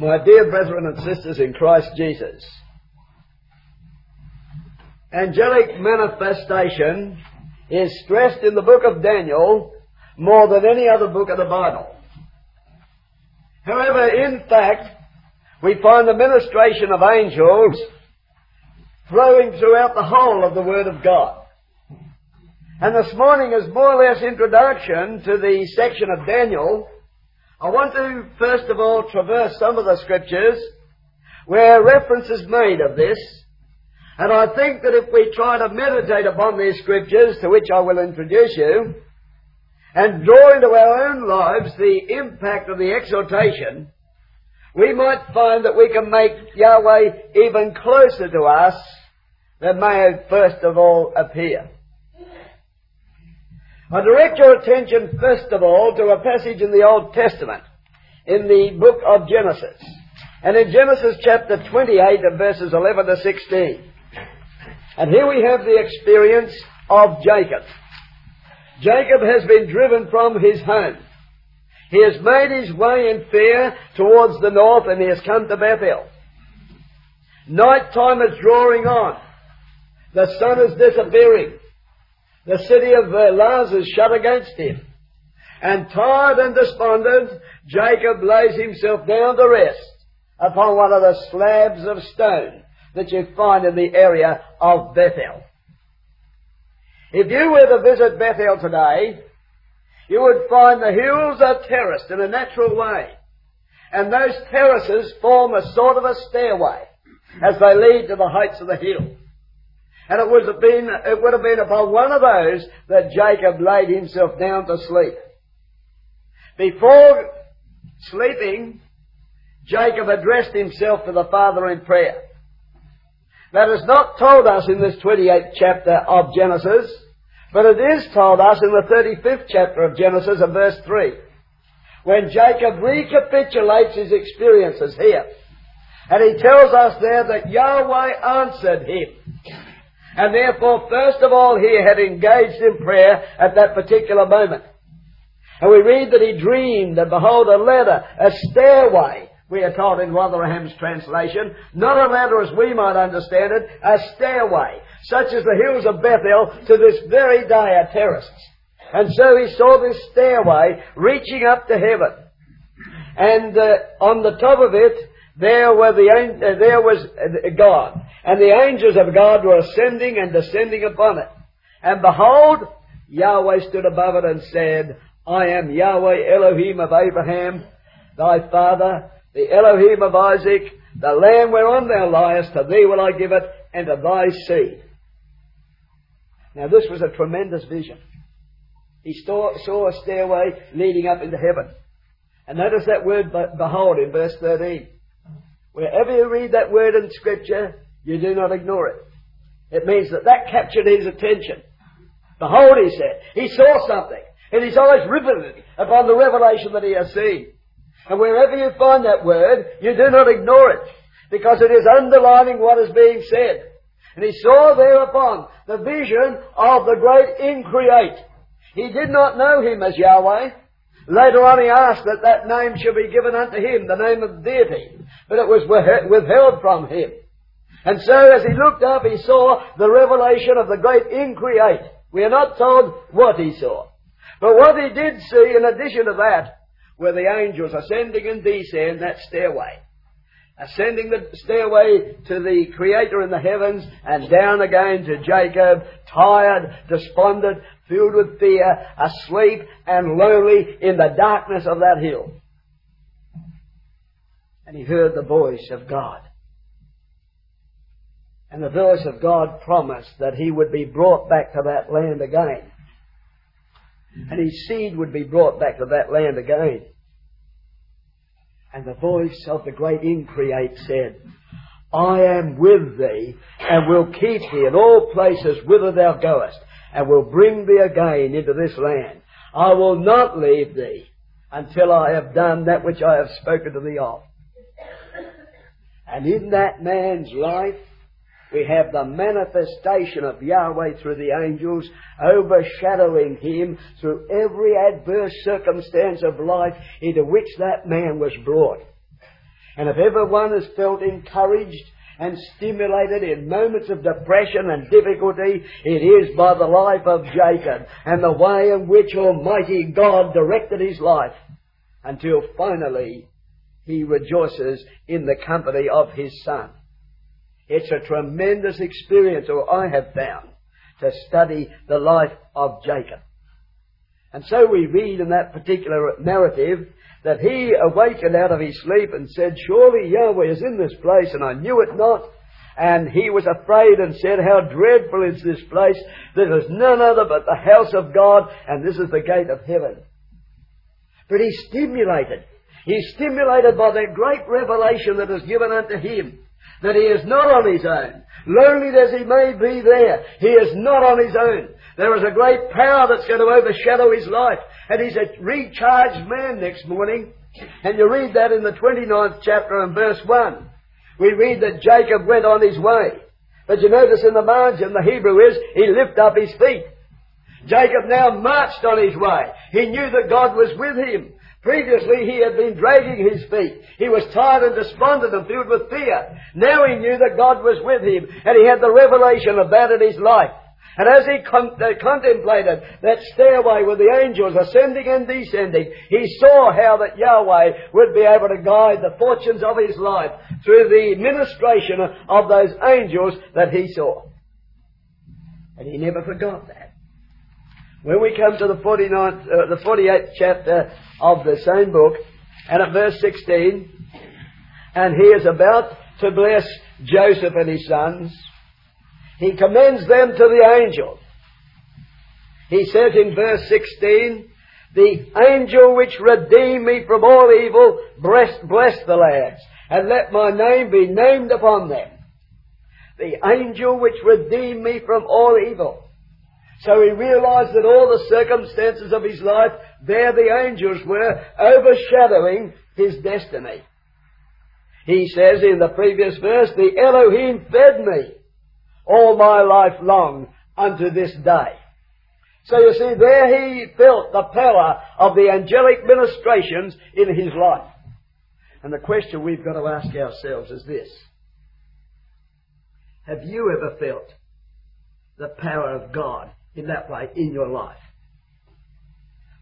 My dear brethren and sisters in Christ Jesus, angelic manifestation is stressed in the book of Daniel more than any other book of the Bible. However, in fact, we find the ministration of angels flowing throughout the whole of the Word of God. And this morning, is more or less introduction to the section of Daniel, I want to first of all traverse some of the scriptures where reference is made of this. And I think that if we try to meditate upon these scriptures, to which I will introduce you, and draw into our own lives the impact of the exhortation, we might find that we can make Yahweh even closer to us than may first of all appear. I direct your attention first of all to a passage in the Old Testament, in the book of Genesis. And in Genesis chapter 28 and verses 11 to 16. And here we have the experience of Jacob. Jacob has been driven from his home. He has made his way in fear towards the north and he has come to Bethel. Night time is drawing on. The sun is disappearing. The city of Luz is shut against him. And tired and despondent, Jacob lays himself down to rest upon one of the slabs of stone that you find in the area of Bethel. If you were to visit Bethel today, you would find the hills are terraced in a natural way. And those terraces form a sort of a stairway as they lead to the heights of the hill. And it would have been, it would have been upon one of those that Jacob laid himself down to sleep. Before sleeping, Jacob addressed himself to the Father in prayer. That is not told us in this 28th chapter of Genesis, but it is told us in the 35th chapter of Genesis of verse 3, when Jacob recapitulates his experiences here. And he tells us there that Yahweh answered him. And therefore, first of all, he had engaged in prayer at that particular moment. And we read that he dreamed, and behold, a ladder, a stairway, we are told in Rotherham's translation, not a ladder as we might understand it, a stairway, such as the hills of Bethel to this very day are terraced. And so he saw this stairway reaching up to heaven. And uh, on the top of it, there were the uh, there was uh, God, and the angels of God were ascending and descending upon it. And behold, Yahweh stood above it and said, I am Yahweh Elohim of Abraham, thy father, the Elohim of Isaac, the land whereon thou liest, to thee will I give it, and to thy seed. Now this was a tremendous vision. He saw, saw a stairway leading up into heaven. And notice that word behold in verse 13. Wherever you read that word in Scripture, you do not ignore it. It means that that captured his attention. Behold, he said, he saw something, and his eyes riveted upon the revelation that he has seen. And wherever you find that word, you do not ignore it, because it is underlining what is being said. And he saw thereupon the vision of the great increate. He did not know him as Yahweh. Later on he asked that that name should be given unto him, the name of deity. But it was withheld from him. And so as he looked up, he saw the revelation of the great increate. We are not told what he saw. But what he did see, in addition to that, were the angels ascending and descending that stairway. Ascending the stairway to the Creator in the heavens and down again to Jacob, tired, despondent, filled with fear, asleep and lonely in the darkness of that hill. And he heard the voice of God. And the voice of God promised that he would be brought back to that land again. And his seed would be brought back to that land again. And the voice of the great Increate said, I am with thee, and will keep thee in all places whither thou goest, and will bring thee again into this land. I will not leave thee until I have done that which I have spoken to thee of. And in that man's life, we have the manifestation of Yahweh through the angels overshadowing him through every adverse circumstance of life into which that man was brought. And if ever one has felt encouraged and stimulated in moments of depression and difficulty, it is by the life of Jacob and the way in which Almighty God directed his life until finally he rejoices in the company of his son. It's a tremendous experience, or I have found, to study the life of Jacob. And so we read in that particular narrative that he awakened out of his sleep and said, Surely Yahweh is in this place, and I knew it not. And he was afraid and said, How dreadful is this place! There is none other but the house of God, and this is the gate of heaven. But he's stimulated. He's stimulated by that great revelation that is given unto him. That he is not on his own. Lonely as he may be there, he is not on his own. There is a great power that's going to overshadow his life. And he's a recharged man next morning. And you read that in the 29th chapter and verse 1. We read that Jacob went on his way. But you notice in the margin, the Hebrew is, he lifted up his feet. Jacob now marched on his way. He knew that God was with him. Previously he had been dragging his feet. He was tired and despondent and filled with fear. Now he knew that God was with him and he had the revelation of that in his life. And as he con- uh, contemplated that stairway with the angels ascending and descending, he saw how that Yahweh would be able to guide the fortunes of his life through the ministration of those angels that he saw. And he never forgot that. When we come to the 49th, uh, the 48th chapter of the same book, and at verse 16, and he is about to bless Joseph and his sons, he commends them to the angel. He says in verse 16, the angel which redeemed me from all evil, bless, bless the lads, and let my name be named upon them. The angel which redeemed me from all evil. So he realized that all the circumstances of his life, there the angels were overshadowing his destiny. He says in the previous verse, the Elohim fed me all my life long unto this day. So you see, there he felt the power of the angelic ministrations in his life. And the question we've got to ask ourselves is this. Have you ever felt the power of God in that way in your life?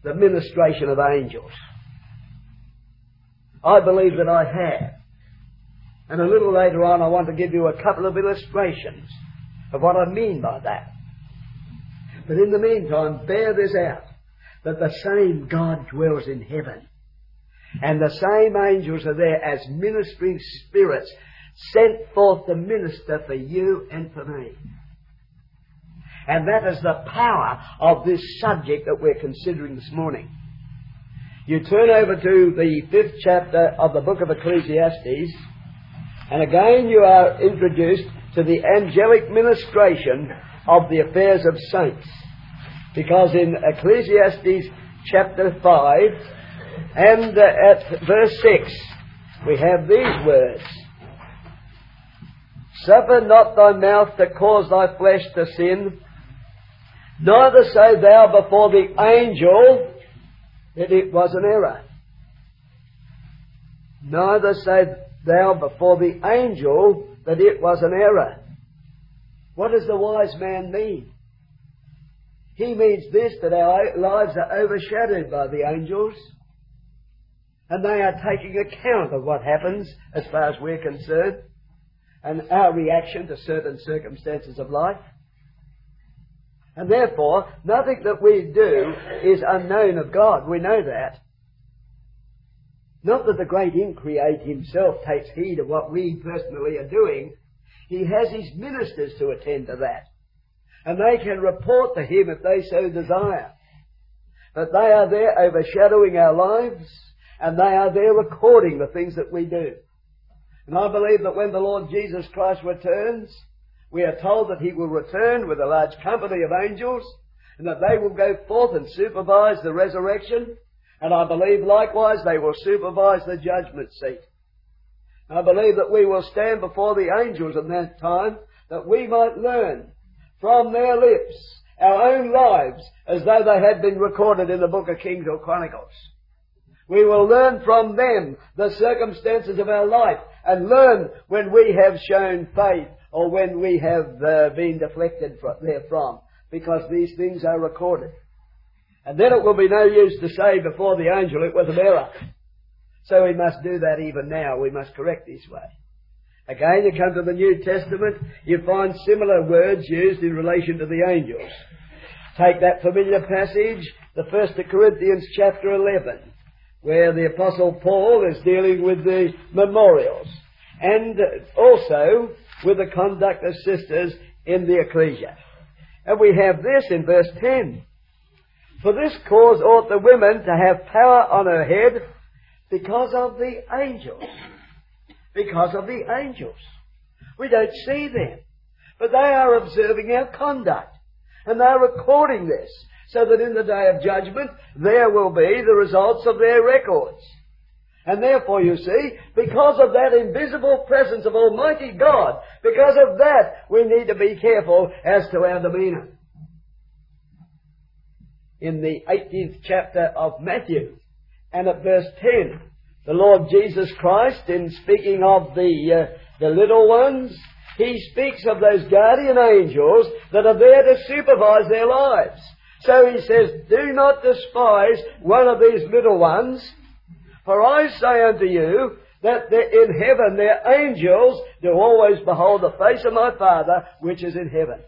The ministration of angels. I believe that I have. And a little later on I want to give you a couple of illustrations of what I mean by that. But in the meantime, bear this out that the same God dwells in heaven. And the same angels are there as ministering spirits sent forth to minister for you and for me. And that is the power of this subject that we're considering this morning. You turn over to the fifth chapter of the book of Ecclesiastes, and again you are introduced to the angelic ministration of the affairs of saints. Because in Ecclesiastes chapter 5 and uh, at verse 6, we have these words. Suffer not thy mouth to cause thy flesh to sin, neither say thou before the angel that it was an error. Neither say thou before the angel that it was an error. What does the wise man mean? He means this that our lives are overshadowed by the angels and they are taking account of what happens as far as we're concerned and our reaction to certain circumstances of life. And therefore, nothing that we do is unknown of God. We know that. Not that the great increate himself takes heed of what we personally are doing. He has his ministers to attend to that. And they can report to him if they so desire. But they are there overshadowing our lives, and they are there recording the things that we do. And I believe that when the Lord Jesus Christ returns, we are told that he will return with a large company of angels, and that they will go forth and supervise the resurrection, and I believe likewise they will supervise the judgment seat. I believe that we will stand before the angels in that time that we might learn from their lips our own lives as though they had been recorded in the book of Kings or Chronicles. We will learn from them the circumstances of our life and learn when we have shown faith or when we have uh, been deflected from, therefrom because these things are recorded. And then it will be no use to say before the angel it was an error. So we must do that even now. We must correct this way. Again, you come to the New Testament, you find similar words used in relation to the angels. Take that familiar passage, the First Corinthians chapter 11 where the Apostle Paul is dealing with the memorials and also with the conduct of sisters in the ecclesia. And we have this in verse 10. For this cause ought the women to have power on her head because of the angels. Because of the angels. We don't see them. But they are observing our conduct. And they are recording this so that in the day of judgment there will be the results of their records. And therefore, you see, because of that invisible presence of Almighty God, because of that, we need to be careful as to our demeanour. In the 18th chapter of Matthew, and at verse 10, the Lord Jesus Christ, in speaking of the, uh, the little ones, he speaks of those guardian angels that are there to supervise their lives. So he says, Do not despise one of these little ones, for I say unto you that in heaven their angels do always behold the face of my Father which is in heaven.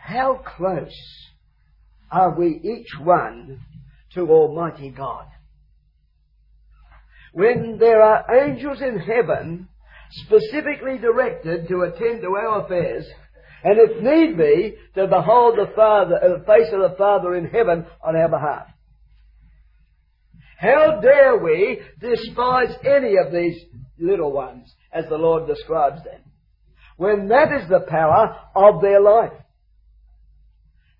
How close are we each one to Almighty God? When there are angels in heaven specifically directed to attend to our affairs, and if need be, to behold the Father, uh, the face of the Father in heaven on our behalf. How dare we despise any of these little ones, as the Lord describes them, when that is the power of their life?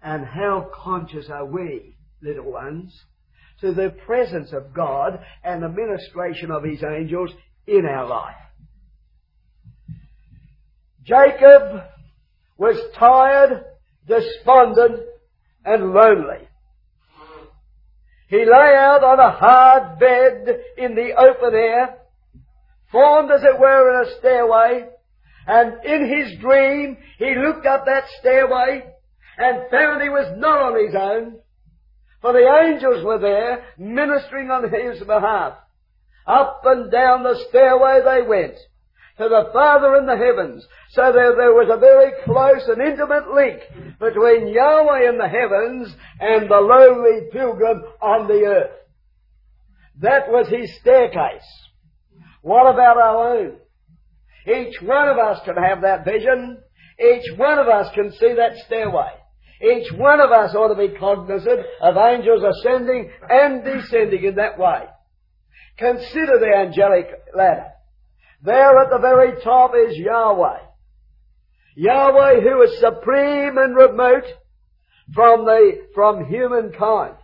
And how conscious are we, little ones, to the presence of God and the ministration of His angels in our life? Jacob was tired, despondent, and lonely. He lay out on a hard bed in the open air, formed as it were in a stairway, and in his dream he looked up that stairway and he was not on his own, for the angels were there ministering on his behalf. Up and down the stairway they went to the Father in the heavens. So there, there was a very close and intimate link between Yahweh in the heavens and the lowly pilgrim on the earth. That was his staircase. What about our own? Each one of us can have that vision. Each one of us can see that stairway. Each one of us ought to be cognizant of angels ascending and descending in that way. Consider the angelic ladder. There at the very top is Yahweh. Yahweh who is supreme and remote from the, from humankind.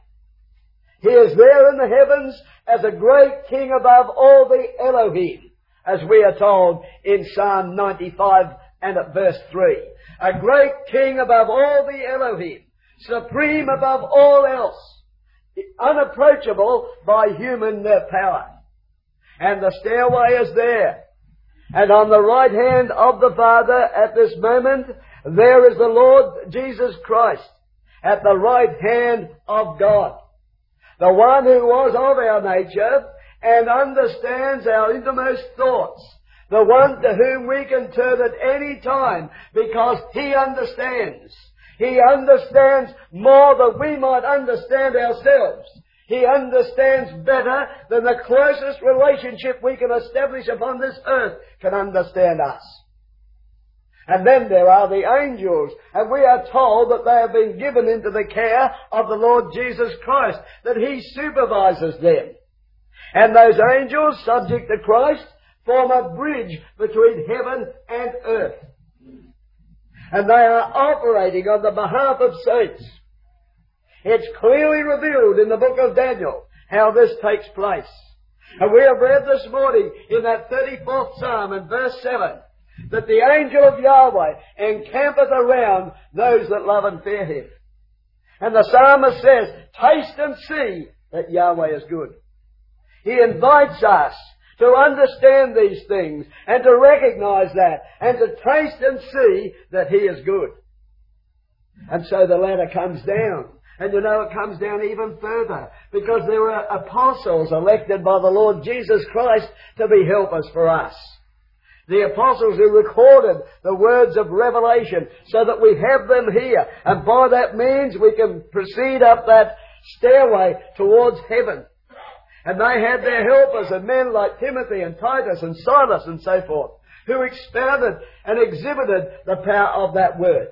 He is there in the heavens as a great king above all the Elohim, as we are told in Psalm 95 and at verse 3. A great king above all the Elohim, supreme above all else, unapproachable by human uh, power. And the stairway is there. And on the right hand of the Father at this moment, there is the Lord Jesus Christ at the right hand of God. The one who was of our nature and understands our innermost thoughts. The one to whom we can turn at any time because He understands. He understands more than we might understand ourselves. He understands better than the closest relationship we can establish upon this earth can understand us. And then there are the angels, and we are told that they have been given into the care of the Lord Jesus Christ, that He supervises them. And those angels, subject to Christ, form a bridge between heaven and earth. And they are operating on the behalf of saints. It's clearly revealed in the book of Daniel how this takes place. And we have read this morning in that 34th Psalm in verse 7 that the angel of Yahweh encampeth around those that love and fear him. And the psalmist says, Taste and see that Yahweh is good. He invites us to understand these things and to recognize that and to taste and see that He is good. And so the ladder comes down. And you know, it comes down even further because there were apostles elected by the Lord Jesus Christ to be helpers for us. The apostles who recorded the words of revelation so that we have them here. And by that means we can proceed up that stairway towards heaven. And they had their helpers and men like Timothy and Titus and Silas and so forth, who expounded and exhibited the power of that word.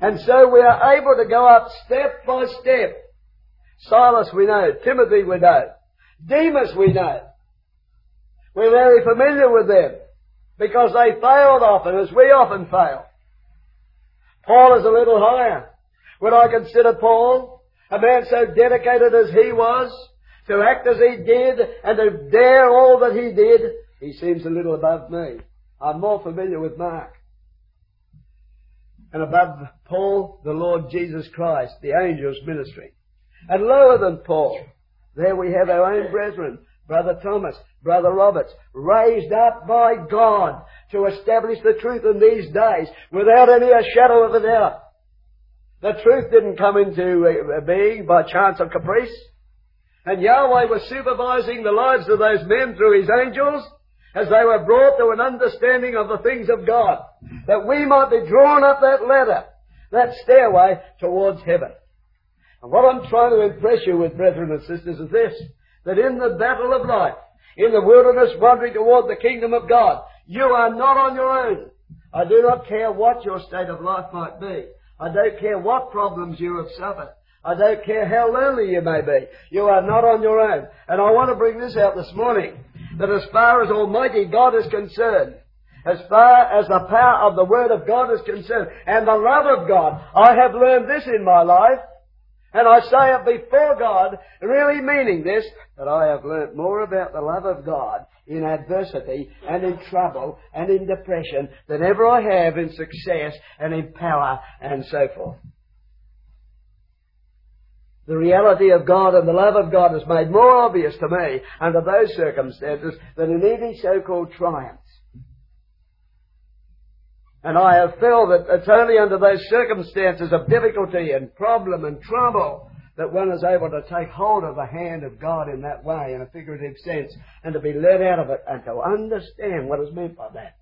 And so we are able to go up step by step. Silas we know, Timothy we know, Demas we know. We're very familiar with them because they failed often as we often fail. Paul is a little higher. When I consider Paul, a man so dedicated as he was, to act as he did and to dare all that he did, he seems a little above me. I'm more familiar with Mark. And above Paul, the Lord Jesus Christ, the angels ministry. And lower than Paul, there we have our own brethren, Brother Thomas, Brother Roberts, raised up by God to establish the truth in these days without any shadow of a doubt. The truth didn't come into uh, being by chance or caprice. And Yahweh was supervising the lives of those men through His angels as they were brought to an understanding of the things of God. That we might be drawn up that ladder, that stairway towards heaven. And what I'm trying to impress you with, brethren and sisters, is this. That in the battle of life, in the wilderness wandering toward the kingdom of God, you are not on your own. I do not care what your state of life might be. I don't care what problems you have suffered. I don't care how lonely you may be. You are not on your own. And I want to bring this out this morning. That as far as Almighty God is concerned, as far as the power of the Word of God is concerned, and the love of God, I have learned this in my life, and I say it before God, really meaning this, that I have learnt more about the love of God in adversity and in trouble and in depression than ever I have in success and in power and so forth. The reality of God and the love of God is made more obvious to me under those circumstances than in any so-called triumphs. And I have felt that it's only under those circumstances of difficulty and problem and trouble that one is able to take hold of the hand of God in that way, in a figurative sense, and to be led out of it and to understand what is meant by that.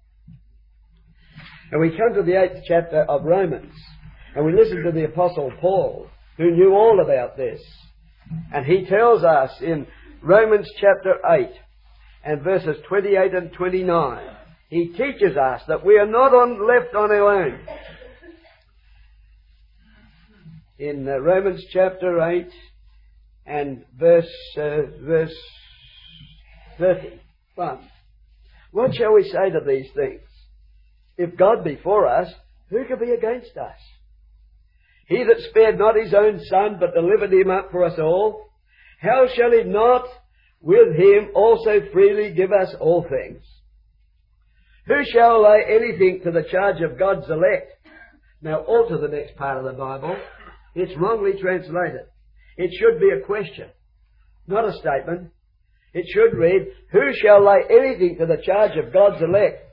And we come to the eighth chapter of Romans, and we listen to the Apostle Paul, who knew all about this. And he tells us in Romans chapter 8 and verses 28 and 29, he teaches us that we are not on, left on our own. In uh, Romans chapter 8 and verse, uh, verse 31. What shall we say to these things? If God be for us, who can be against us? He that spared not his own son, but delivered him up for us all, how shall he not with him also freely give us all things? Who shall lay anything to the charge of God's elect? Now alter the next part of the Bible. It's wrongly translated. It should be a question, not a statement. It should read, Who shall lay anything to the charge of God's elect?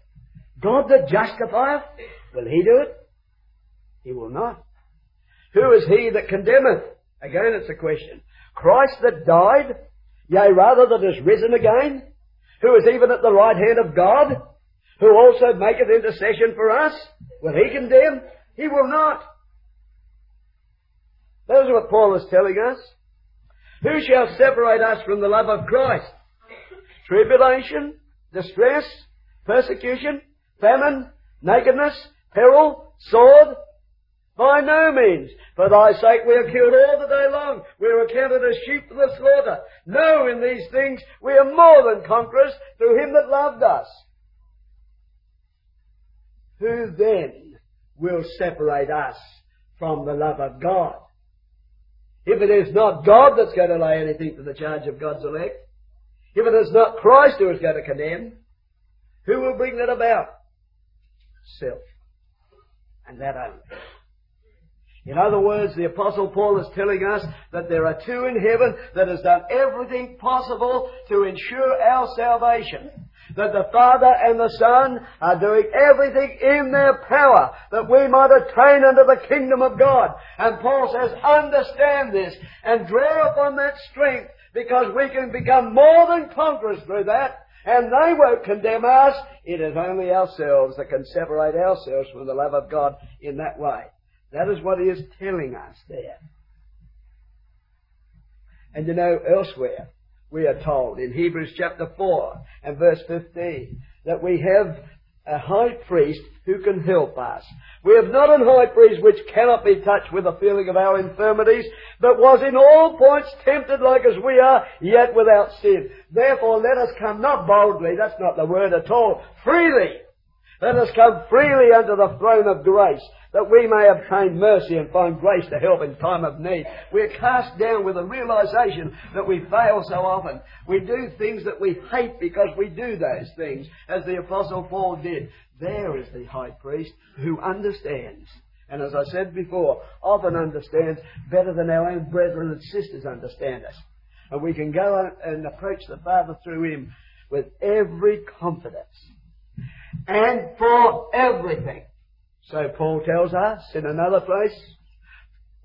God that justifieth? Will he do it? He will not. Who is he that condemneth? Again, it's a question. Christ that died, yea, rather that is risen again, who is even at the right hand of God, who also maketh intercession for us, will he condemn? He will not. That is what Paul is telling us. Who shall separate us from the love of Christ? Tribulation, distress, persecution, famine, nakedness, peril, sword, by no means. For thy sake we are killed all the day long. We are accounted as sheep for the slaughter. No, in these things we are more than conquerors through him that loved us. Who then will separate us from the love of God? If it is not God that's going to lay anything to the charge of God's elect, if it is not Christ who is going to condemn, who will bring that about? Self. And that only. In other words, the Apostle Paul is telling us that there are two in heaven that has done everything possible to ensure our salvation. That the Father and the Son are doing everything in their power that we might attain unto the kingdom of God. And Paul says, understand this and draw upon that strength because we can become more than conquerors through that. And they won't condemn us. It is only ourselves that can separate ourselves from the love of God in that way. That is what he is telling us there. And you know, elsewhere, we are told in Hebrews chapter 4 and verse 15 that we have a high priest who can help us. We have not an high priest which cannot be touched with the feeling of our infirmities, but was in all points tempted like as we are, yet without sin. Therefore let us come not boldly, that's not the word at all, freely. Let us come freely unto the throne of grace, that we may obtain mercy and find grace to help in time of need. We're cast down with a realization that we fail so often. We do things that we hate because we do those things, as the Apostle Paul did. There is the high priest who understands. And as I said before, often understands better than our own brethren and sisters understand us. And we can go and approach the Father through him with every confidence. And for everything. So Paul tells us in another place,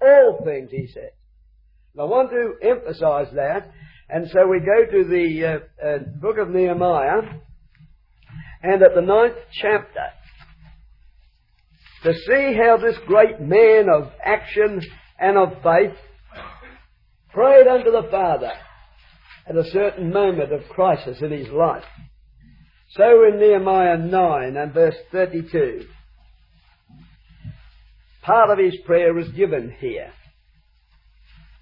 all things, he said. I want to emphasize that, and so we go to the uh, uh, book of Nehemiah, and at the ninth chapter, to see how this great man of action and of faith prayed unto the Father at a certain moment of crisis in his life. So in Nehemiah 9 and verse 32, Part of his prayer is given here.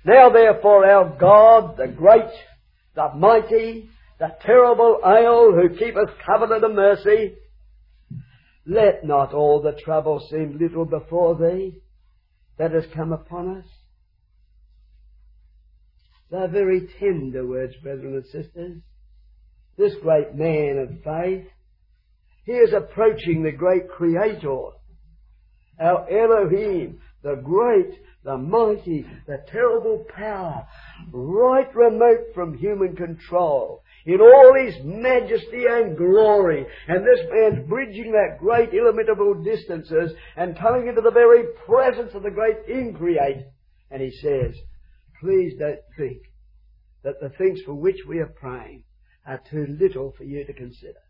Now therefore our God, the great, the mighty, the terrible Ale who keepeth covenant of mercy, let not all the trouble seem little before thee that has come upon us. They're very tender words, brethren and sisters. This great man of faith, he is approaching the great Creator our Elohim, the great, the mighty, the terrible power, right remote from human control, in all his majesty and glory. And this man's bridging that great illimitable distances and coming into the very presence of the great Increate. And he says, please don't think that the things for which we are praying are too little for you to consider.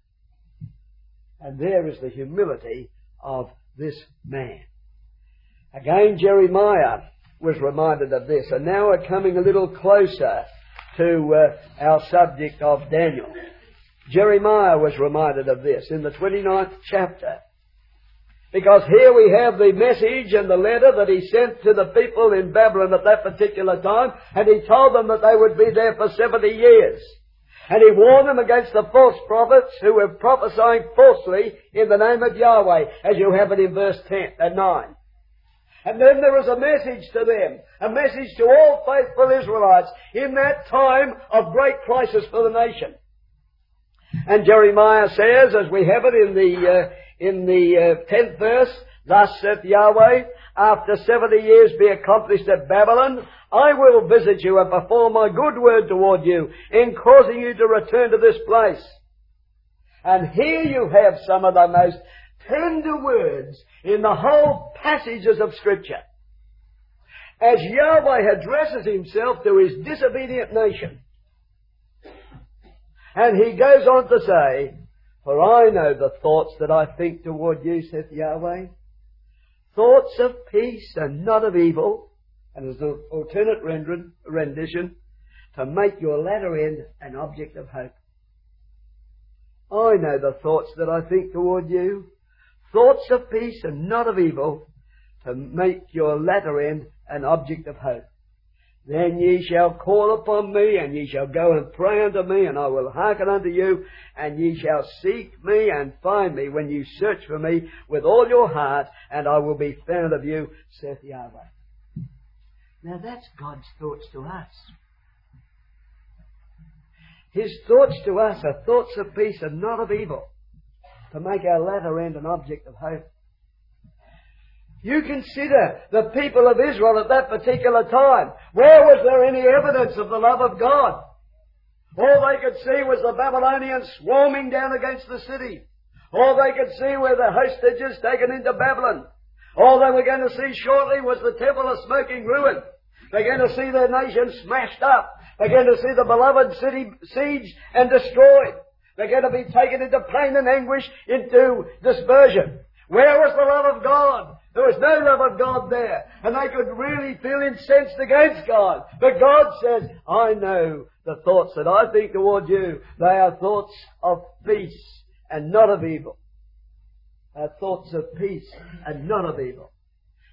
And there is the humility of this man. Again, Jeremiah was reminded of this, and now we're coming a little closer to uh, our subject of Daniel. Jeremiah was reminded of this in the 29th chapter. Because here we have the message and the letter that he sent to the people in Babylon at that particular time, and he told them that they would be there for 70 years. And he warned them against the false prophets who were prophesying falsely in the name of Yahweh, as you have it in verse 10 and 9. And then there was a message to them, a message to all faithful Israelites in that time of great crisis for the nation. And Jeremiah says, as we have it in the, uh, in the uh, 10th verse, Thus saith Yahweh, after seventy years be accomplished at Babylon, I will visit you and perform my good word toward you in causing you to return to this place. And here you have some of the most tender words in the whole passages of Scripture. As Yahweh addresses himself to his disobedient nation. And he goes on to say, For I know the thoughts that I think toward you, saith Yahweh. Thoughts of peace and not of evil. And as an alternate rendition, to make your latter end an object of hope. I know the thoughts that I think toward you, thoughts of peace and not of evil, to make your latter end an object of hope. Then ye shall call upon me, and ye shall go and pray unto me, and I will hearken unto you, and ye shall seek me and find me when you search for me with all your heart, and I will be found of you, saith Yahweh. Now that's God's thoughts to us. His thoughts to us are thoughts of peace and not of evil to make our latter end an object of hope. You consider the people of Israel at that particular time. Where was there any evidence of the love of God? All they could see was the Babylonians swarming down against the city. All they could see were the hostages taken into Babylon. All they were going to see shortly was the temple of smoking ruin. They're going to see their nation smashed up. They're going to see the beloved city sieged and destroyed. They're going to be taken into pain and anguish, into dispersion. Where was the love of God? There was no love of God there. And they could really feel incensed against God. But God says, I know the thoughts that I think toward you. They are thoughts of peace and not of evil. Are thoughts of peace and not of evil.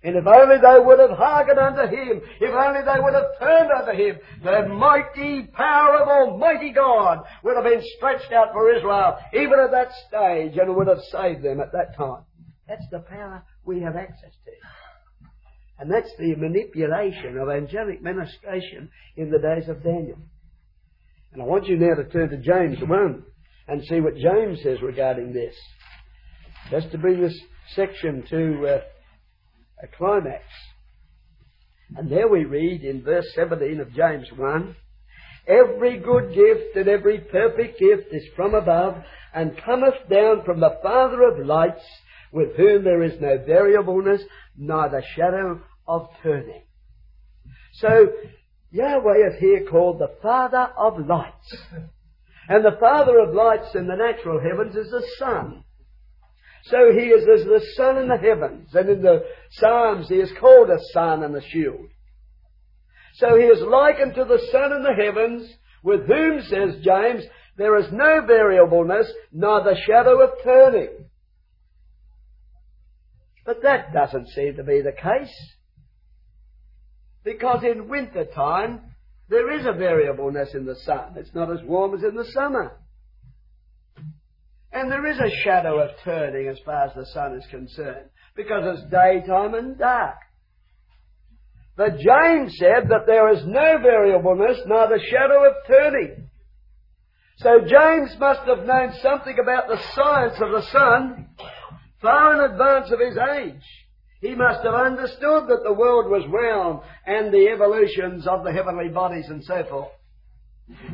And if only they would have hearkened unto Him, if only they would have turned unto Him, the mighty power of Almighty God would have been stretched out for Israel, even at that stage, and would have saved them at that time. That's the power we have access to. And that's the manipulation of angelic ministration in the days of Daniel. And I want you now to turn to James 1 and see what James says regarding this. Just to bring this section to uh, a climax. And there we read in verse 17 of James 1 Every good gift and every perfect gift is from above and cometh down from the Father of lights with whom there is no variableness, neither shadow of turning. So, Yahweh is here called the Father of lights. And the Father of lights in the natural heavens is the sun. So he is as the sun in the heavens. And in the Psalms he is called a sun and a shield. So he is likened to the sun in the heavens, with whom, says James, there is no variableness, neither shadow of turning. But that doesn't seem to be the case. Because in winter time, there is a variableness in the sun. It's not as warm as in the summer. And there is a shadow of turning as far as the sun is concerned. Because it's daytime and dark. But James said that there is no variableness, neither shadow of turning. So James must have known something about the science of the sun far in advance of his age. He must have understood that the world was round and the evolutions of the heavenly bodies and so forth.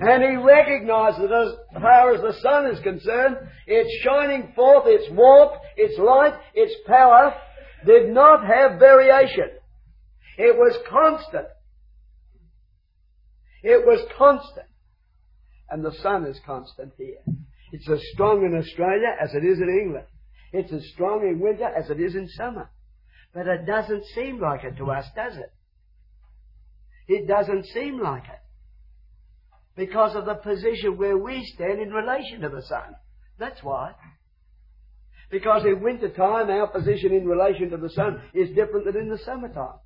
And he recognized that as far as the sun is concerned, its shining forth, its warmth, its light, its power did not have variation. It was constant. It was constant. And the sun is constant here. It's as strong in Australia as it is in England. It's as strong in winter as it is in summer. But it doesn't seem like it to us, does it? It doesn't seem like it. Because of the position where we stand in relation to the sun. That's why. Because in winter time, our position in relation to the sun is different than in the summertime.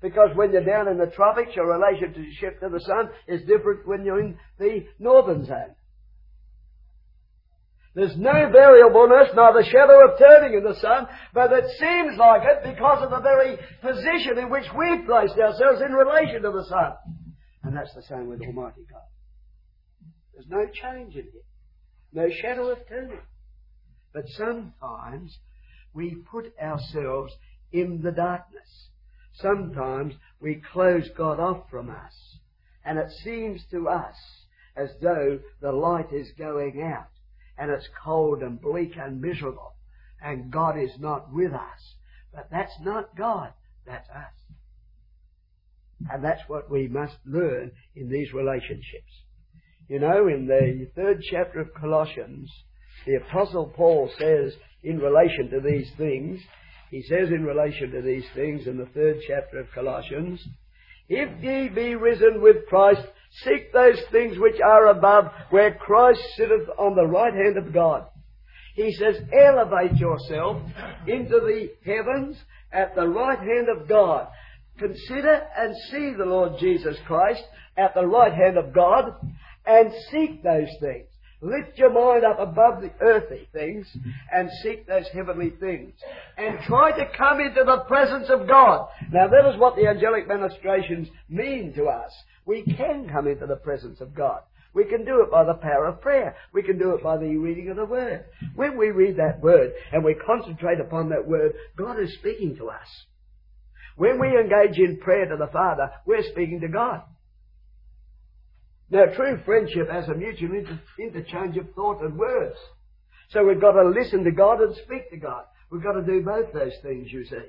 Because when you're down in the tropics, your relationship to the sun is different when you're in the northern zone. There's no variableness, neither shadow of turning in the sun, but it seems like it because of the very position in which we've placed ourselves in relation to the sun. And that's the same with Almighty God. There's no change in Him. No shadow of turning. But sometimes we put ourselves in the darkness. Sometimes we close God off from us. And it seems to us as though the light is going out and it's cold and bleak and miserable, and God is not with us. But that's not God, that's us. And that's what we must learn in these relationships. You know, in the third chapter of Colossians, the Apostle Paul says in relation to these things, he says in relation to these things in the third chapter of Colossians, if ye be risen with Christ, Seek those things which are above, where Christ sitteth on the right hand of God. He says, elevate yourself into the heavens at the right hand of God. Consider and see the Lord Jesus Christ at the right hand of God and seek those things. Lift your mind up above the earthly things and seek those heavenly things. And try to come into the presence of God. Now that is what the angelic ministrations mean to us we can come into the presence of God. We can do it by the power of prayer. We can do it by the reading of the Word. When we read that Word and we concentrate upon that Word, God is speaking to us. When we engage in prayer to the Father, we're speaking to God. Now, true friendship has a mutual inter- interchange of thought and words. So we've got to listen to God and speak to God. We've got to do both those things, you see.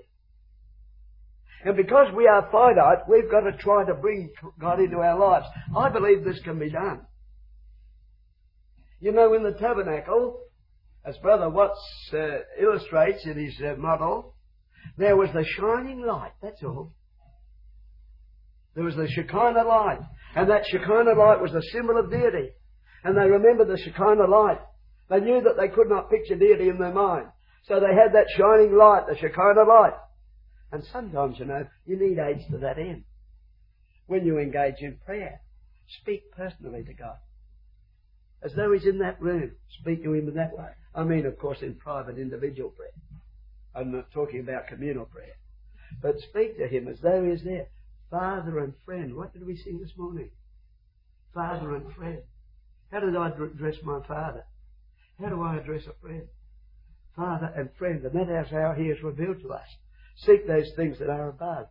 And because we are finite, we've got to try to bring God into our lives. I believe this can be done. You know, in the tabernacle, as Brother Watts uh, illustrates in his uh, model, there was the shining light, that's all. There was the Shekinah light. And that Shekinah light was the symbol of deity. And they remembered the Shekinah light. They knew that they could not picture deity in their mind. So they had that shining light, the Shekinah light. And sometimes, you know, you need aids to that end. When you engage in prayer, speak personally to God. As though He's in that room. Speak to Him in that way. I mean, of course, in private individual prayer. I'm not talking about communal prayer. But speak to Him as though He's there. Father and friend. What did we sing this morning? Father and friend. How did I address my father? How do I address a friend? Father and friend. And that is how He is revealed to us. Seek those things that are above,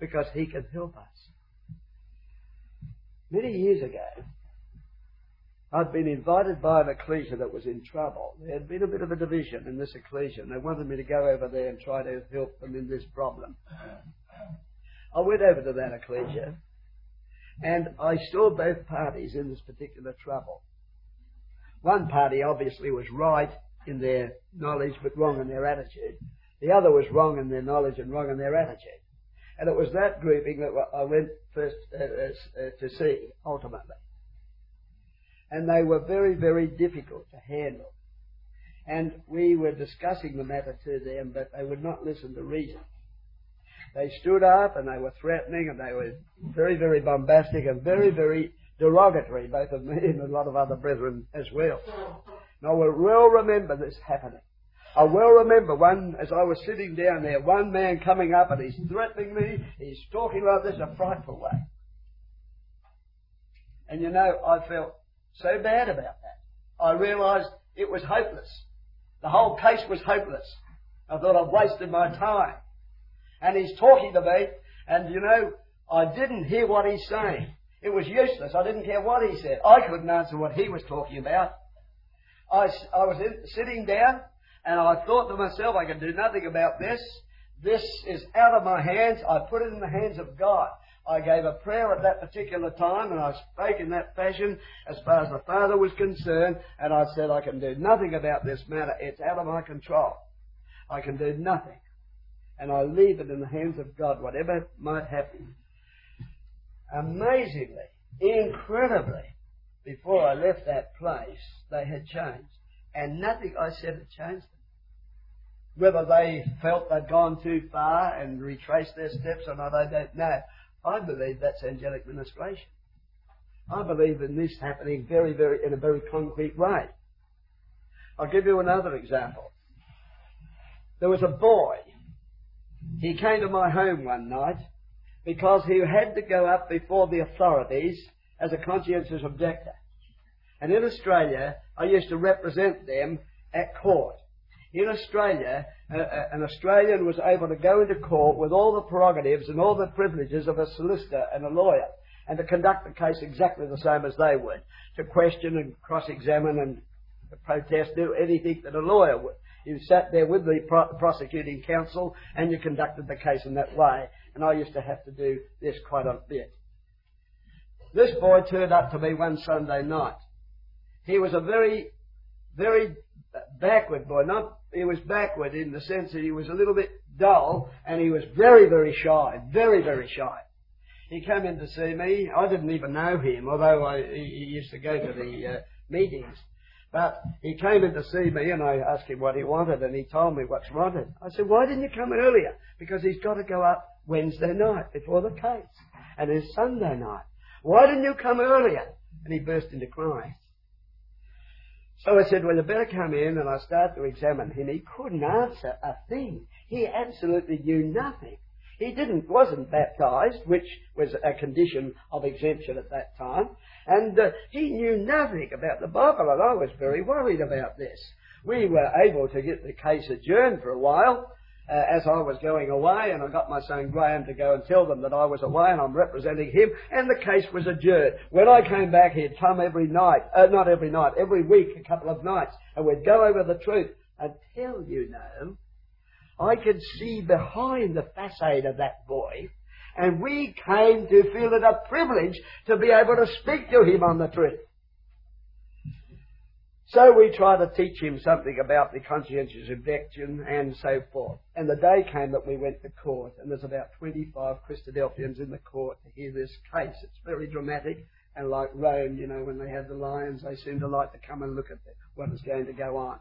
because He can help us. Many years ago, I'd been invited by an ecclesia that was in trouble. There had been a bit of a division in this ecclesia, and they wanted me to go over there and try to help them in this problem. I went over to that ecclesia, and I saw both parties in this particular trouble. One party obviously was right in their knowledge, but wrong in their attitude. The other was wrong in their knowledge and wrong in their attitude. And it was that grouping that I went first uh, uh, to see, ultimately. And they were very, very difficult to handle. And we were discussing the matter to them, but they would not listen to reason. They stood up and they were threatening and they were very, very bombastic and very, very derogatory, both of me and a lot of other brethren as well. And I will well remember this happening. I well remember one, as I was sitting down there, one man coming up and he's threatening me, he's talking like this in a frightful way. And you know, I felt so bad about that. I realised it was hopeless. The whole case was hopeless. I thought I've wasted my time. And he's talking to me, and you know, I didn't hear what he's saying. It was useless. I didn't care what he said. I couldn't answer what he was talking about. I, I was in, sitting down, and I thought to myself, I can do nothing about this. This is out of my hands. I put it in the hands of God. I gave a prayer at that particular time and I spoke in that fashion as far as the Father was concerned and I said, I can do nothing about this matter. It's out of my control. I can do nothing. And I leave it in the hands of God, whatever might happen. Amazingly, incredibly, before I left that place, they had changed. And nothing I said had changed. Whether they felt they'd gone too far and retraced their steps or not, I don't know. I believe that's angelic ministration. I believe in this happening very, very, in a very concrete way. I'll give you another example. There was a boy. He came to my home one night because he had to go up before the authorities as a conscientious objector. And in Australia, I used to represent them at court. In Australia, uh, uh, an Australian was able to go into court with all the prerogatives and all the privileges of a solicitor and a lawyer, and to conduct the case exactly the same as they would, to question and cross-examine and protest, do anything that a lawyer would. You sat there with the pro- prosecuting counsel and you conducted the case in that way. And I used to have to do this quite a bit. This boy turned up to me one Sunday night. He was a very, very backward boy. Not, he was backward in the sense that he was a little bit dull and he was very, very shy. Very, very shy. He came in to see me. I didn't even know him, although I, he, used to go to the uh, meetings. But he came in to see me and I asked him what he wanted and he told me what's wanted. I said, why didn't you come earlier? Because he's got to go up Wednesday night before the case. And it's Sunday night. Why didn't you come earlier? And he burst into crying. So I said, well, you better come in, and I started to examine him. He couldn't answer a thing. He absolutely knew nothing. He didn't, wasn't baptized, which was a condition of exemption at that time. And uh, he knew nothing about the Bible, and I was very worried about this. We were able to get the case adjourned for a while, uh, as I was going away, and I got my son Graham to go and tell them that I was away and I'm representing him, and the case was adjourned. When I came back, he'd come every night, uh, not every night, every week, a couple of nights, and we'd go over the truth until, you know, I could see behind the facade of that boy, and we came to feel it a privilege to be able to speak to him on the truth. So we try to teach him something about the conscientious objection and so forth. And the day came that we went to court, and there's about 25 Christadelphians in the court to hear this case. It's very dramatic, and like Rome, you know, when they had the lions, they seemed to like to come and look at what was going to go on.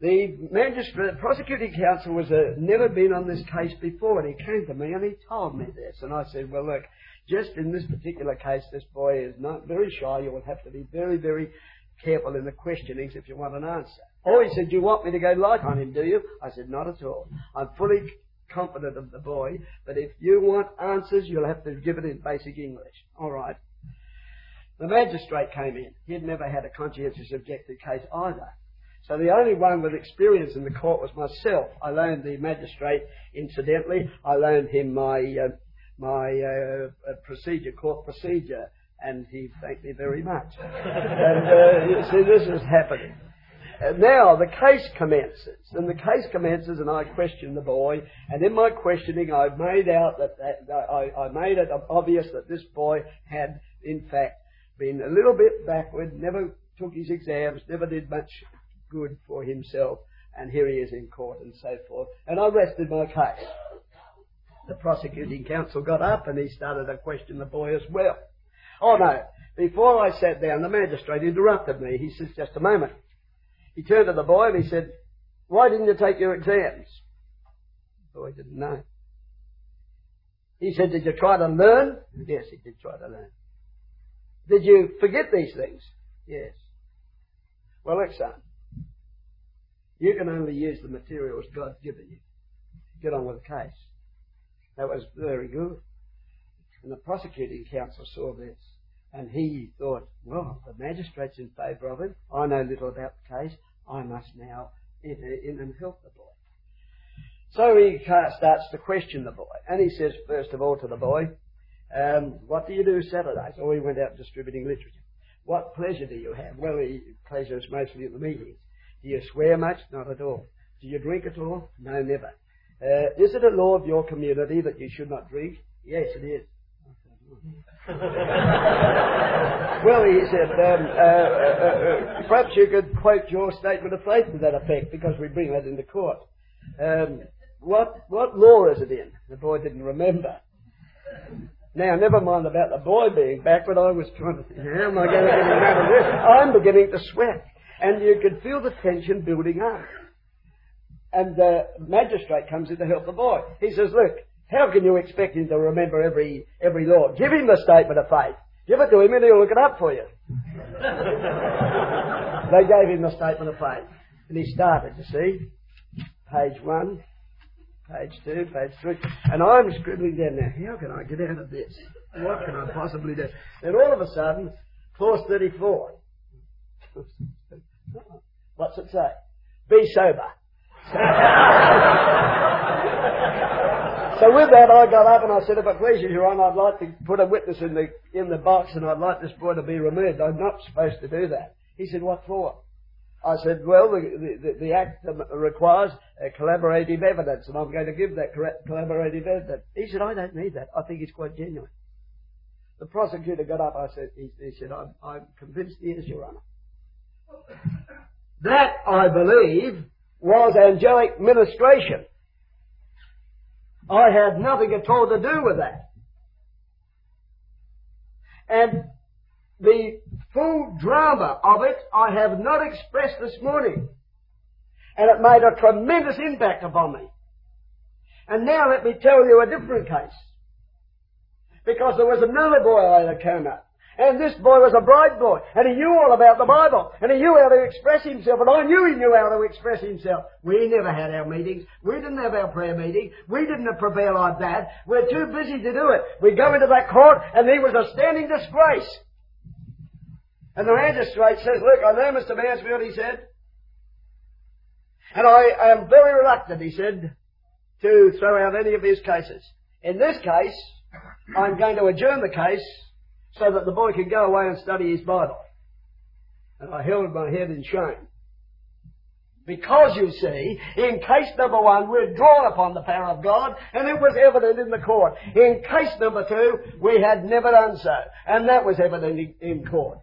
The magistrate, prosecuting counsel was uh, never been on this case before, and he came to me and he told me this, and I said, well, look, just in this particular case, this boy is not very shy. You will have to be very, very careful in the questionings if you want an answer. Oh, he said, you want me to go light on him, do you? I said, not at all. I'm fully confident of the boy, but if you want answers, you'll have to give it in basic English. All right. The magistrate came in. He'd never had a conscientious objective case either. So the only one with experience in the court was myself. I loaned the magistrate, incidentally, I loaned him my uh, my uh, uh procedure, court procedure, and he thanked me very much. and uh, you see, this is happening. And now the case commences, and the case commences, and I question the boy, and in my questioning, I made out that, that I, I made it obvious that this boy had, in fact, been a little bit backward, never took his exams, never did much good for himself, and here he is in court and so forth. And I rested my case. The prosecuting counsel got up and he started to question the boy as well. Oh no. Before I sat down, the magistrate interrupted me. He says, just a moment. He turned to the boy and he said, why didn't you take your exams? The boy didn't know. He said, did you try to learn? Yes, he did try to learn. Did you forget these things? Yes. Well, look, son. You can only use the materials God's given you. Get on with the case. That was very good. And the prosecuting counsel saw this. And he thought, well, the magistrate's in favour of him. I know little about the case. I must now enter in and help the boy. So he starts to question the boy. And he says, first of all, to the boy, um, what do you do Saturdays? Oh, he went out distributing literature. What pleasure do you have? Well, he, pleasure is mostly at the meetings. Do you swear much? Not at all. Do you drink at all? No, never. Uh, is it a law of your community that you should not drink? Yes, it is. well, he said, um, uh, uh, uh, perhaps you could quote your statement of faith to that effect, because we bring that into court. Um, what what law is it in? The boy didn't remember. Now, never mind about the boy being backward. I was trying to think, how am I going to get him out of this? I'm beginning to sweat, and you could feel the tension building up. And the magistrate comes in to help the boy. He says, "Look, how can you expect him to remember every, every law? Give him the statement of faith. Give it to him and he'll look it up for you. they gave him the statement of faith. And he started, you see. Page one, page two, page three. And I'm scribbling down now, how can I get out of this? What can I possibly do? And all of a sudden, clause 34. What's it say? Be sober. So with that, I got up and I said, if it pleases Your Honour, I'd like to put a witness in the, in the box and I'd like this boy to be removed. I'm not supposed to do that. He said, what for? I said, well, the, the, the act requires uh, collaborative evidence and I'm going to give that collaborative evidence. He said, I don't need that. I think it's quite genuine. The prosecutor got up. I said, he, he said, I'm, I'm convinced he is, Your Honour. That, I believe, was angelic ministration. I had nothing at all to do with that. And the full drama of it I have not expressed this morning. And it made a tremendous impact upon me. And now let me tell you a different case. Because there was another boy that came up. And this boy was a bright boy, and he knew all about the Bible, and he knew how to express himself, and I knew he knew how to express himself. We never had our meetings. We didn't have our prayer meeting. We didn't prepare like that. We're too busy to do it. We go into that court, and he was a standing disgrace. And the magistrate says, look, I know Mr. Mansfield, he said, and I am very reluctant, he said, to throw out any of his cases. In this case, I'm going to adjourn the case so that the boy could go away and study his Bible. And I held my head in shame. Because you see, in case number one, we'd drawn upon the power of God, and it was evident in the court. In case number two, we had never done so, and that was evident in court.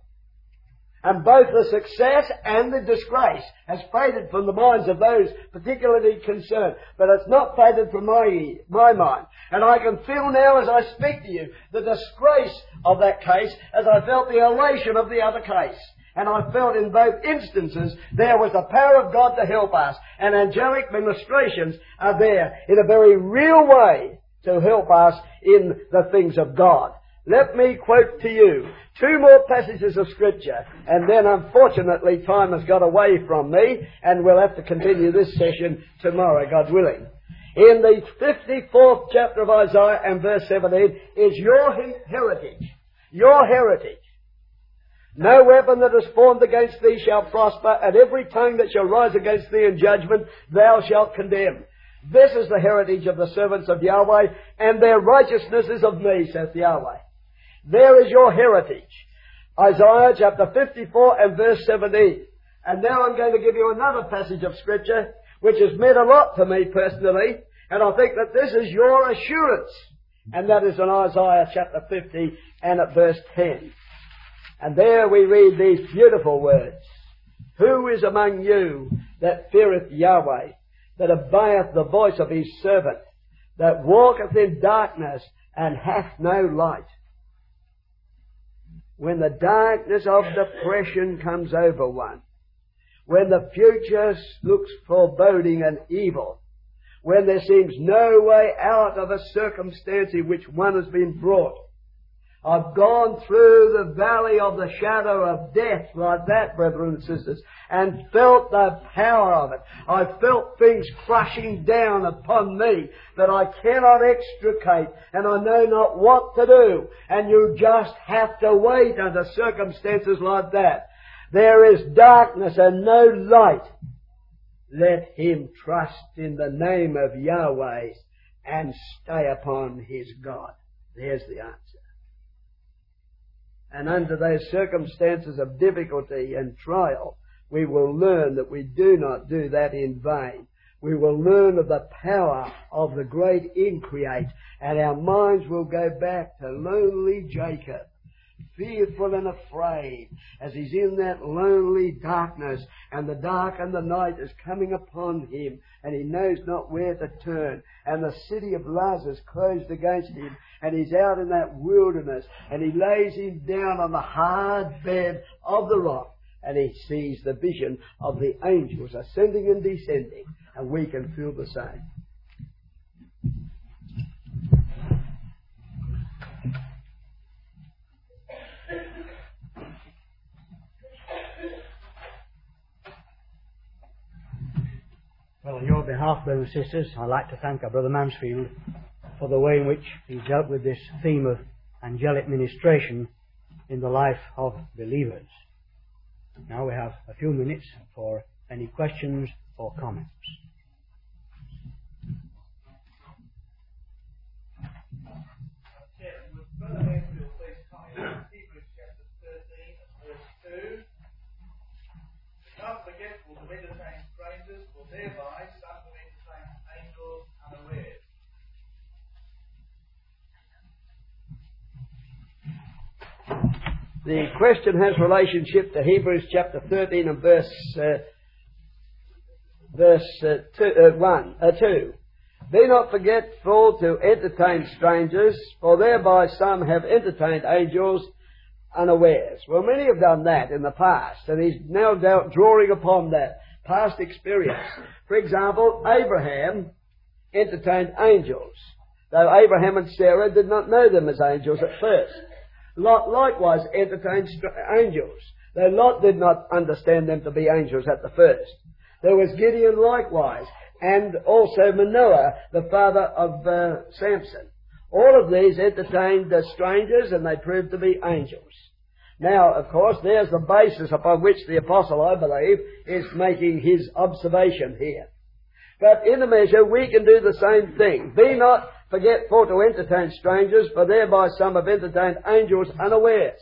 And both the success and the disgrace has faded from the minds of those particularly concerned. But it's not faded from my, my mind. And I can feel now as I speak to you the disgrace of that case as I felt the elation of the other case. And I felt in both instances there was the power of God to help us. And angelic ministrations are there in a very real way to help us in the things of God. Let me quote to you two more passages of scripture, and then unfortunately time has got away from me, and we'll have to continue this session tomorrow, God willing. In the 54th chapter of Isaiah and verse 17 is your heritage. Your heritage. No weapon that is formed against thee shall prosper, and every tongue that shall rise against thee in judgment thou shalt condemn. This is the heritage of the servants of Yahweh, and their righteousness is of me, saith Yahweh. There is your heritage. Isaiah chapter 54 and verse 17. And now I'm going to give you another passage of scripture which has meant a lot to me personally, and I think that this is your assurance. And that is in Isaiah chapter 50 and at verse 10. And there we read these beautiful words. Who is among you that feareth Yahweh, that obeyeth the voice of his servant, that walketh in darkness and hath no light? When the darkness of depression comes over one, when the future looks foreboding and evil, when there seems no way out of a circumstance in which one has been brought, I've gone through the valley of the shadow of death like that, brethren and sisters, and felt the power of it. I've felt things crushing down upon me that I cannot extricate, and I know not what to do. And you just have to wait under circumstances like that. There is darkness and no light. Let him trust in the name of Yahweh and stay upon his God. There's the answer. And under those circumstances of difficulty and trial, we will learn that we do not do that in vain. We will learn of the power of the great increate, and our minds will go back to lonely Jacob fearful and afraid as he's in that lonely darkness and the dark and the night is coming upon him and he knows not where to turn and the city of Lazarus closed against him and he's out in that wilderness and he lays him down on the hard bed of the rock and he sees the vision of the angels ascending and descending and we can feel the same. Well, on your behalf, brothers and sisters, I'd like to thank our brother Mansfield for the way in which he's dealt with this theme of angelic ministration in the life of believers. Now we have a few minutes for any questions or comments. The question has relationship to Hebrews chapter 13 and verse, uh, verse uh, two, uh, 1, uh, 2. Be not forgetful to entertain strangers, for thereby some have entertained angels unawares. Well, many have done that in the past, and he's now drawing upon that past experience. For example, Abraham entertained angels, though Abraham and Sarah did not know them as angels at first. Lot likewise entertained angels, though Lot did not understand them to be angels at the first. There was Gideon likewise, and also Manoah, the father of uh, Samson. All of these entertained the strangers and they proved to be angels. Now, of course, there's the basis upon which the apostle, I believe, is making his observation here. But in a measure, we can do the same thing. Be not forgetful to entertain strangers, for thereby some have entertained angels unawares.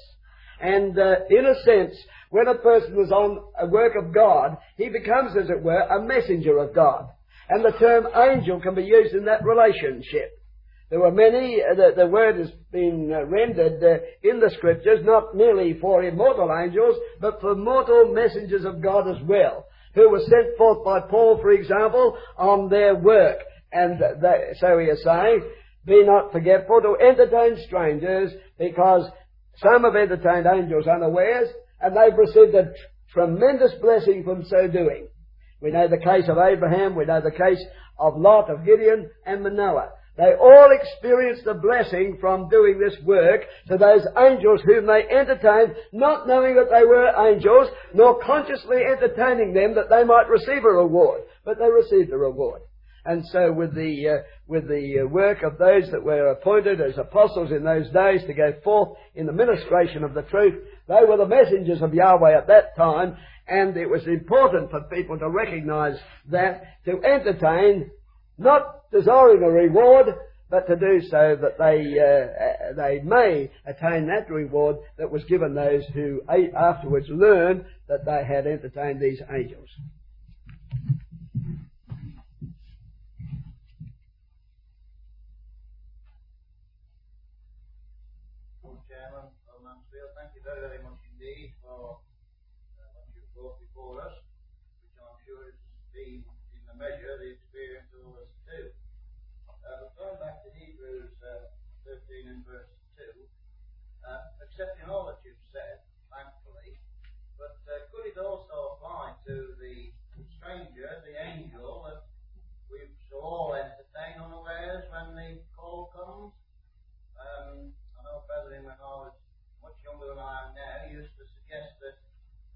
And uh, in a sense, when a person is on a work of God, he becomes, as it were, a messenger of God. And the term angel can be used in that relationship. There were many, uh, the, the, word has been uh, rendered uh, in the scriptures not merely for immortal angels, but for mortal messengers of God as well, who were sent forth by Paul, for example, on their work. And so he is saying, be not forgetful to entertain strangers, because some have entertained angels unawares, and they've received a tremendous blessing from so doing. We know the case of Abraham, we know the case of Lot, of Gideon, and Manoah. They all experienced a blessing from doing this work to those angels whom they entertained, not knowing that they were angels, nor consciously entertaining them that they might receive a reward. But they received a reward. And so with the, uh, with the uh, work of those that were appointed as apostles in those days to go forth in the ministration of the truth, they were the messengers of Yahweh at that time, and it was important for people to recognize that, to entertain, not desiring a reward, but to do so that they, uh, uh they may attain that reward that was given those who afterwards learned that they had entertained these angels. Accepting all that you've said, thankfully, but uh, could it also apply to the stranger, the angel, that we shall all entertain unawares when the call comes? Um, I know President, when I was much younger than I am now, used to suggest that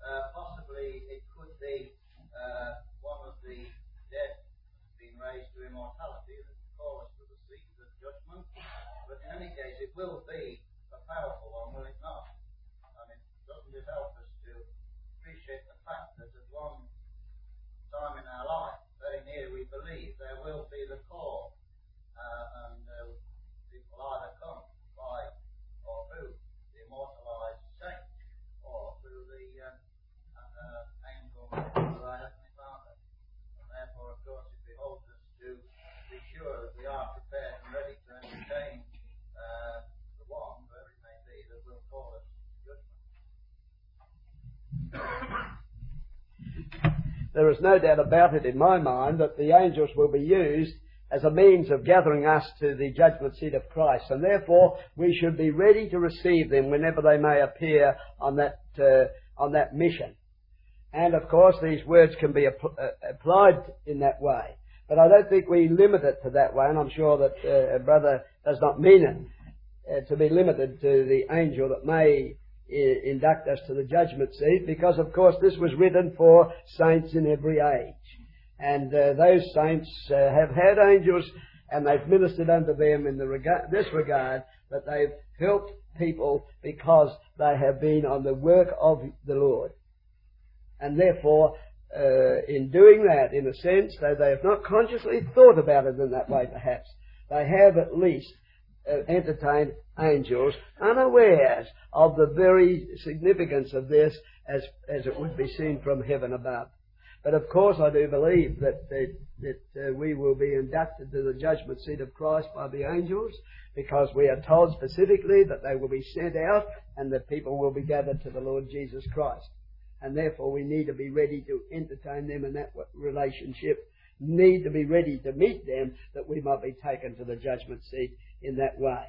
uh, possibly it could be uh, one of the dead being raised to immortality that call us to the seat of judgment. But in any case, it will be a powerful one, will it not? And it doesn't it help us to appreciate the fact that at one time in our life, very near we believe, there will be the call, uh, and uh, people either come by or through the immortalized saint or through the uh, uh, angel of our Heavenly Father. And therefore, of course, it behoves us to be sure that we are prepared and ready to entertain uh, the one there is no doubt about it in my mind that the angels will be used as a means of gathering us to the judgment seat of Christ, and therefore we should be ready to receive them whenever they may appear on that uh, on that mission. And of course, these words can be uh, applied in that way, but I don't think we limit it to that way, and I'm sure that uh, brother does not mean it uh, to be limited to the angel that may uh, induct us to the judgment seat, because of course this was written for saints in every age. And uh, those saints uh, have had angels and they've ministered unto them in the this regard, but they've helped people because they have been on the work of the Lord. And therefore, uh, in doing that, in a sense, though they have not consciously thought about it in that way perhaps, they have at least uh, entertain angels unawares of the very significance of this as, as it would be seen from heaven above. But of course I do believe that, that, that uh, we will be inducted to the judgment seat of Christ by the angels because we are told specifically that they will be sent out and that people will be gathered to the Lord Jesus Christ. And therefore we need to be ready to entertain them in that relationship, need to be ready to meet them that we might be taken to the judgment seat in that way.